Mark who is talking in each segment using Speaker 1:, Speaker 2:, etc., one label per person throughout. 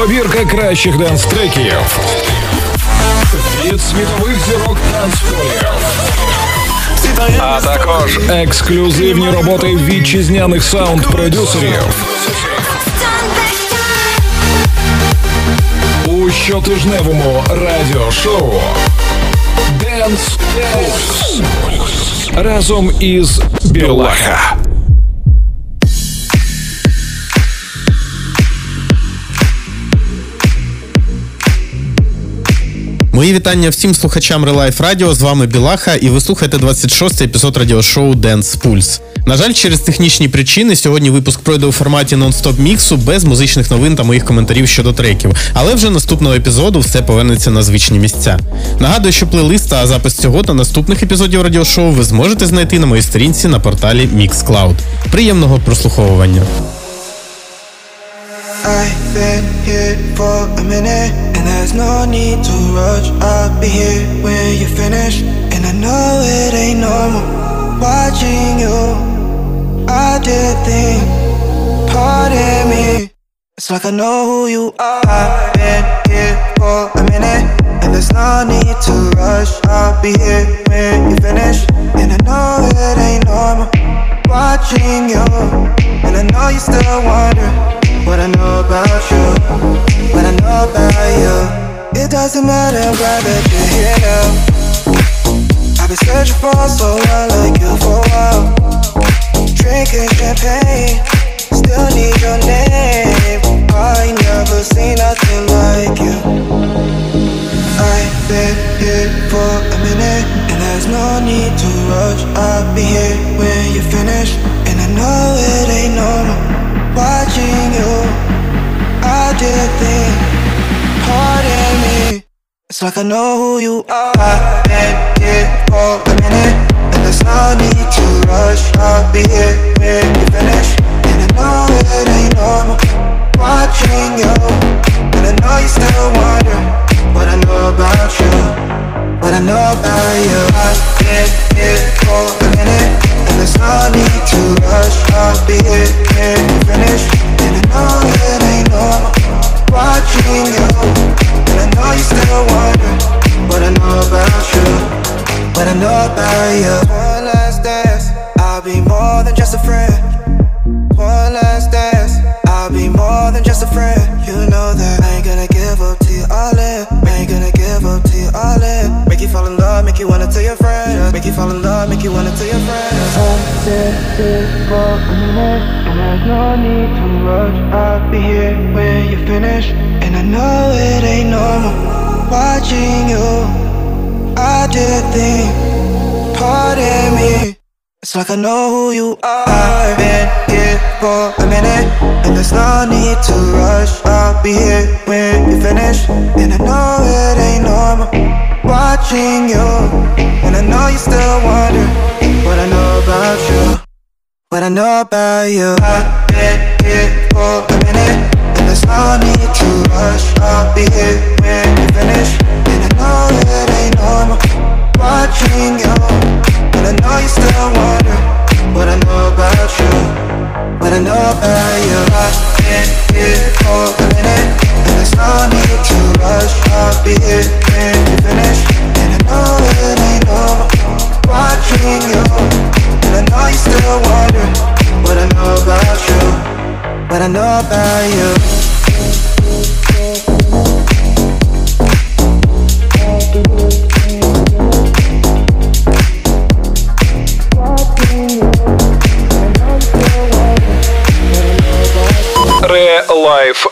Speaker 1: Добірка кращих денс-треків від світових зірок танцполів. А також ексклюзивні роботи вітчизняних саунд-продюсерів. У щотижневому радіошоу Dance Pulse разом із Білаха.
Speaker 2: Мої вітання всім слухачам Релайф Радіо. З вами Білаха, і ви слухаєте 26-й епізод радіошоу Dance Pulse. На жаль, через технічні причини сьогодні випуск пройде у форматі нон-стоп міксу без музичних новин та моїх коментарів щодо треків. Але вже наступного епізоду все повернеться на звичні місця. Нагадую, що плейлист та запис цього та наступних епізодів радіошоу ви зможете знайти на моїй сторінці на порталі Mixcloud. Приємного прослуховування.
Speaker 3: I've been here for a minute, and there's no need to rush. I'll be here when you finish, and I know it ain't normal watching you. I did think, pardon me. It's like I know who you are. I've been here for a minute, and there's no need to rush. I'll be here when you finish, and I know it ain't normal watching you, and I know you still wonder. What I know about you, what I know about you. It doesn't matter, glad that you're here now I've been searching for someone like you for a while. Drinking champagne, still need your name. I never seen nothing like you. I've been here for a minute And there's no need to rush. I'll be here when you finish And I know it ain't normal watching you. I did think, pardon me. It's like I know who you are. I've been here for a minute, and there's no need to rush. I'll be here when you finish, and I know it ain't normal watching you. And I know you still wonder what I know about you, what I know about you. I've been here for a minute. There's no need to rush I'll be here when you finish. And I know it ain't normal. Watching you. And I know you still wonder What I know about you. What I know about you. One last dance. I'll be more than just a friend. One last dance more than just a friend. You know that. I ain't gonna give up till you all in. I ain't gonna give up till you all in. Make you fall in love, make you wanna tell your friends. Make you fall in love, make you wanna tell your friends. I'm here for a minute. And there's no need to rush. I'll be here when you finish. And I know it ain't normal Watching you. I did think Pardon me it's like I know who you are. I've been here for a minute, and there's no need to rush. I'll be here when you finish, and I know it ain't normal watching you, and I know you still wonder what I know about you, what I know about you. I've been here for a minute, and there's no need to rush. I'll be here when you finish, and I know it ain't normal watching you. And I know you still wonder What I know about you. What I know about you. I've been here for a minute And there's no need to rush. I'll be here when you finish. And I know it ain't normal Watching you. And I know you still wonder What I know about you. What I know about you
Speaker 1: Ре Лайф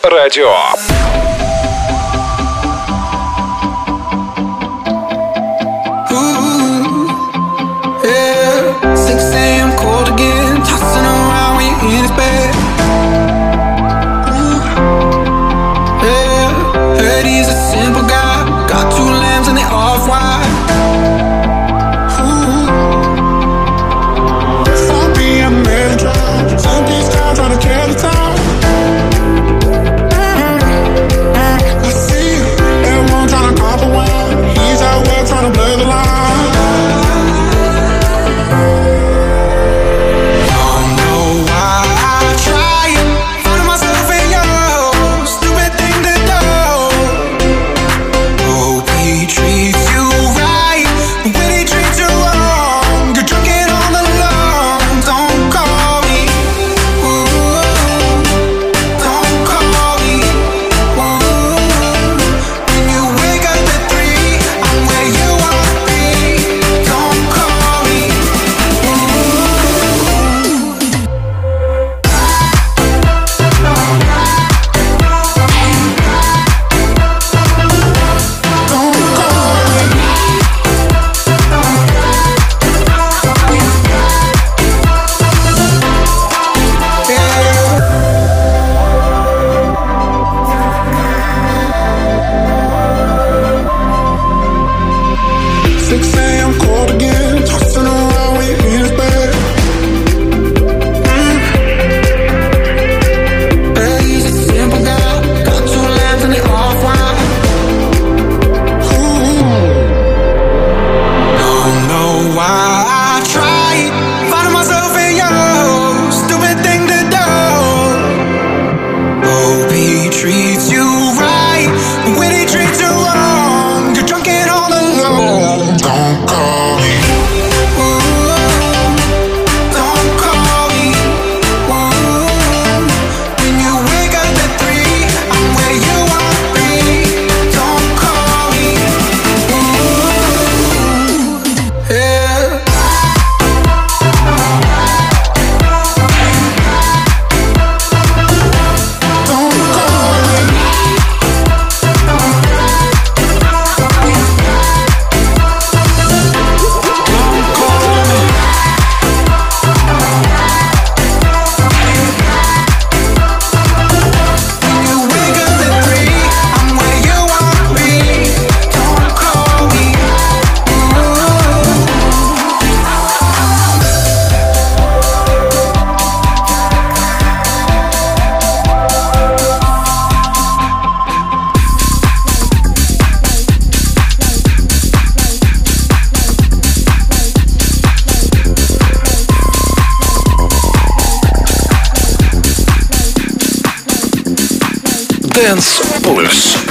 Speaker 4: Dance Pulse.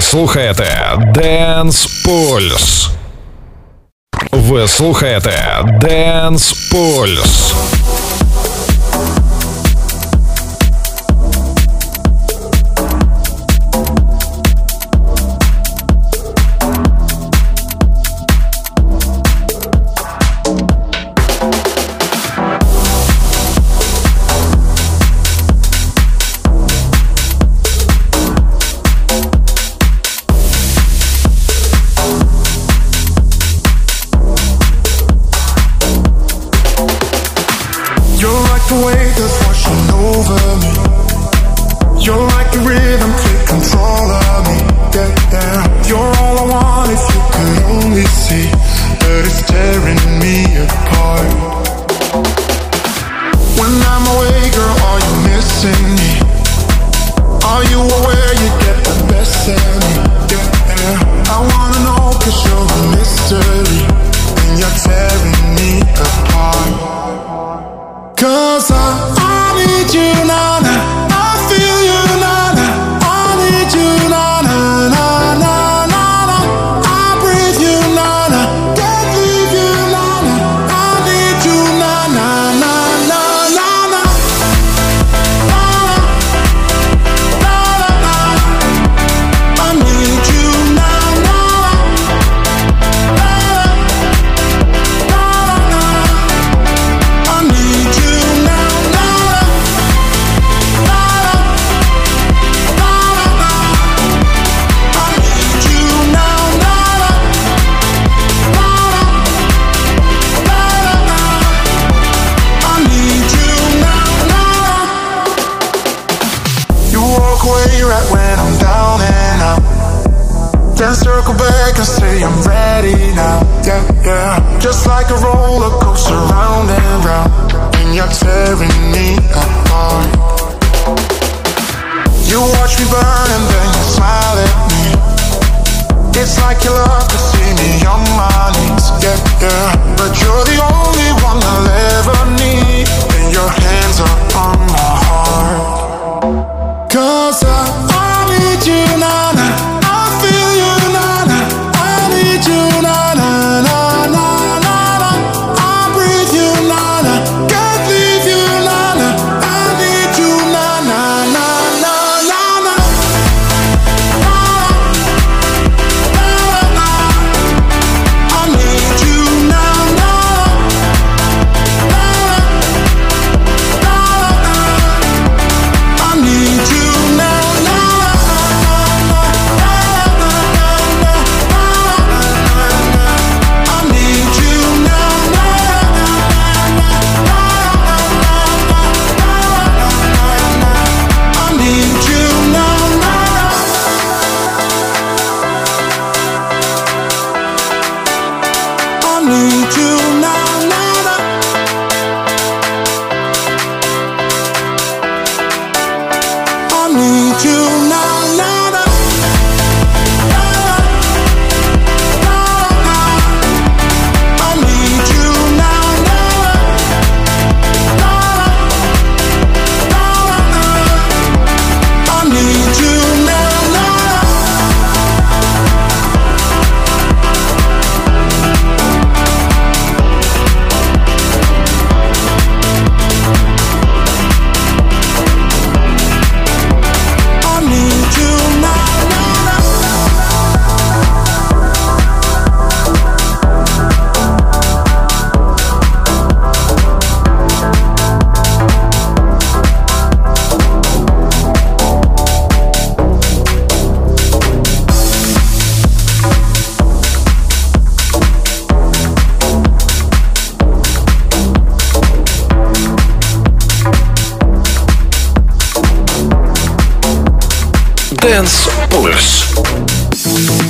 Speaker 1: Слухаєте Dance Pulse. Ви слухаєте Dance Pulse. Dance Pulse.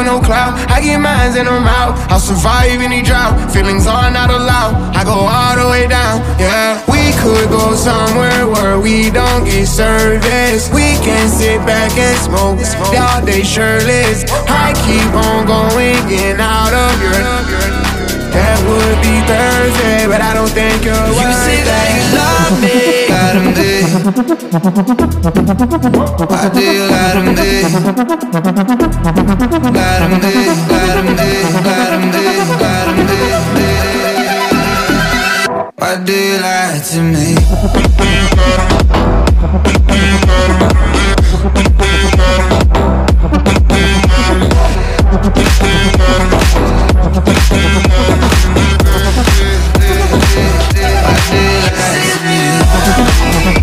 Speaker 5: for no clout. I get mines and I'm out. I'll survive any drought. Feelings are not allowed. I go all the way down, yeah. We could go somewhere where we don't get service. We can sit back and smoke. All day shirtless. I keep on going, getting out of your. That would be Thursday, but I don't think you're
Speaker 6: You say that you love me, lie to me Why do you lie to me? Lie to me, lie to me, lie to me, lie to me, Why do you lie to me?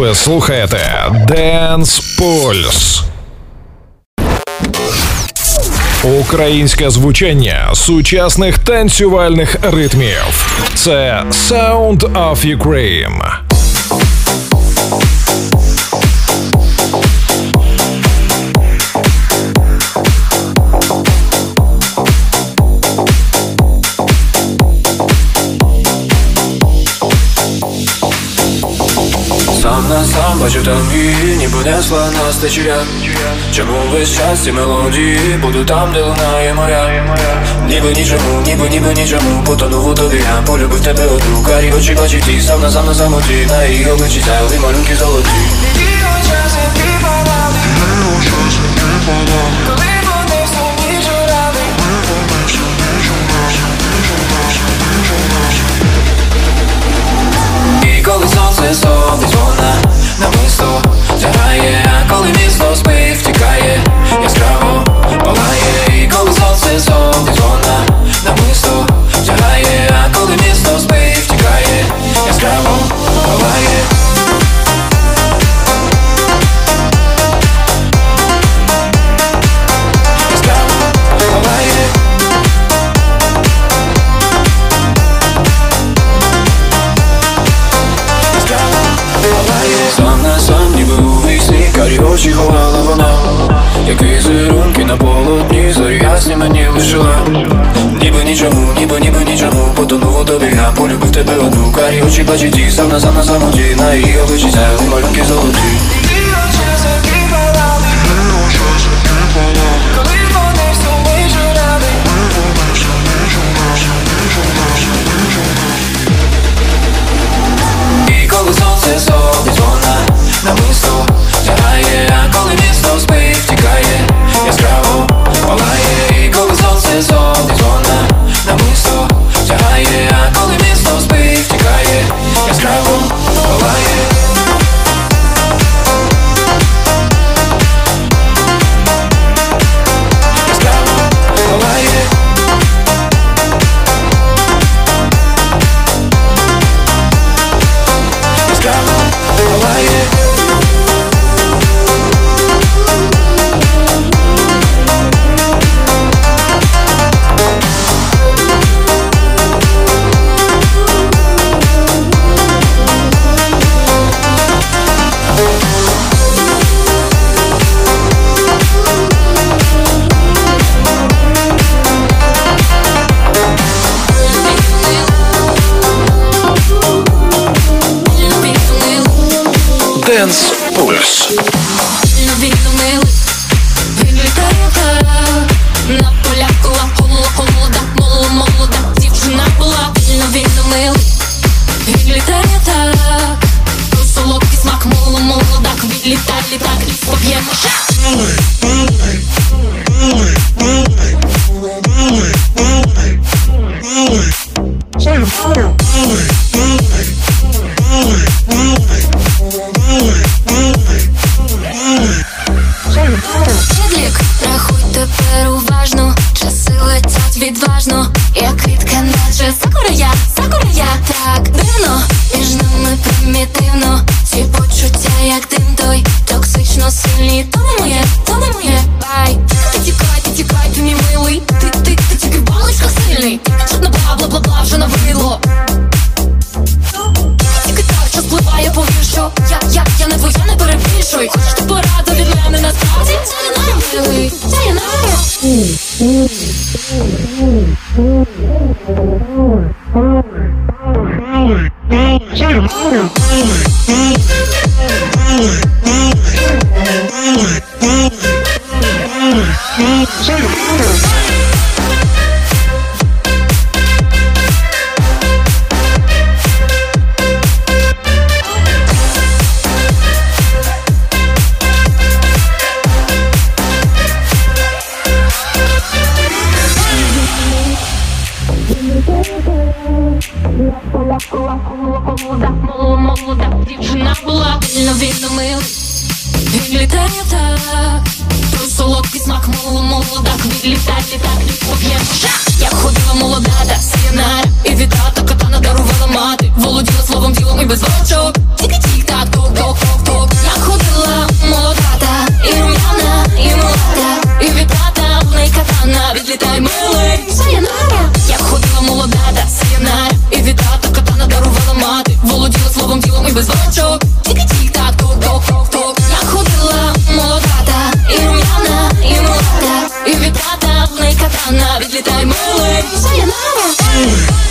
Speaker 7: Ви слухаєте Dance Pulse. Українське звучання сучасних танцювальних ритмів. Це Sound of Ukraine.
Speaker 8: На сам бачу там її, ніби несла нас течія Чому весь час мелодії буду там, де лунає моря? Ніби нічому, ніби, ніби нічому Потонув у тобі, я полюбив тебе одну Карі очі бачить ті, сам на сам на самоті На її обличчі сяйли малюнки золоті. І коли сонце сходить, коли місто спить, втікає, яскраво палає, і коли сонце сходить, очі ховала вона Як візерунки на полотні, зорі ясні мені лишила Ніби нічому, ніби, ніби нічому Потонув у тобі, я полюбив тебе одну. Карі очі бачить і сам на на самоті На її обличчі сяяли малюнки золоті
Speaker 7: Dance
Speaker 9: Oh.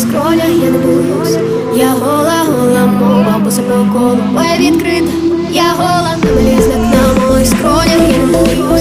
Speaker 9: Скроля, я не
Speaker 10: боюсь, я гола, гола, мова, бо себе коло моя відкрита, я гола, на мені з на моїх скронях я не боюсь.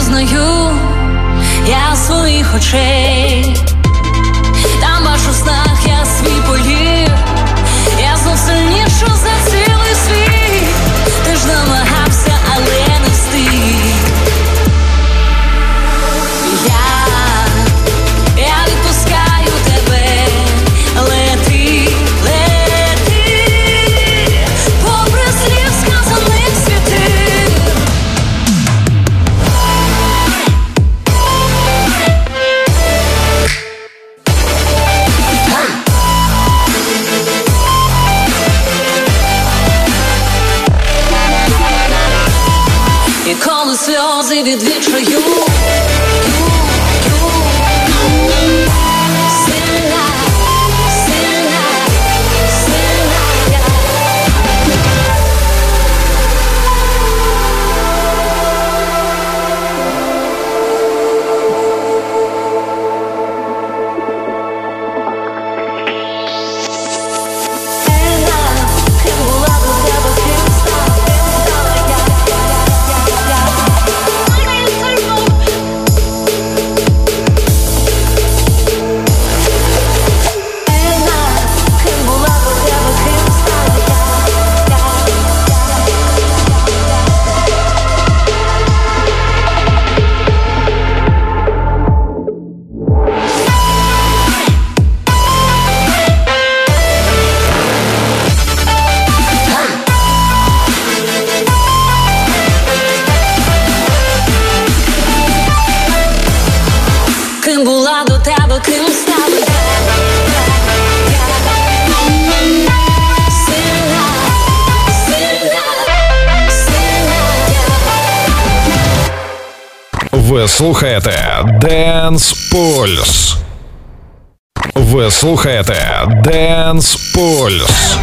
Speaker 10: визнаю я
Speaker 11: своїх очей. від
Speaker 1: Ви слухаєте Dance Pulse. Ви слухаєте Dance Pulse.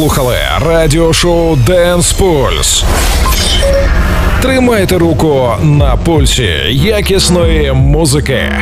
Speaker 12: слухали радіошоу Dance Pulse. Тримайте руку на пульсі якісної музики.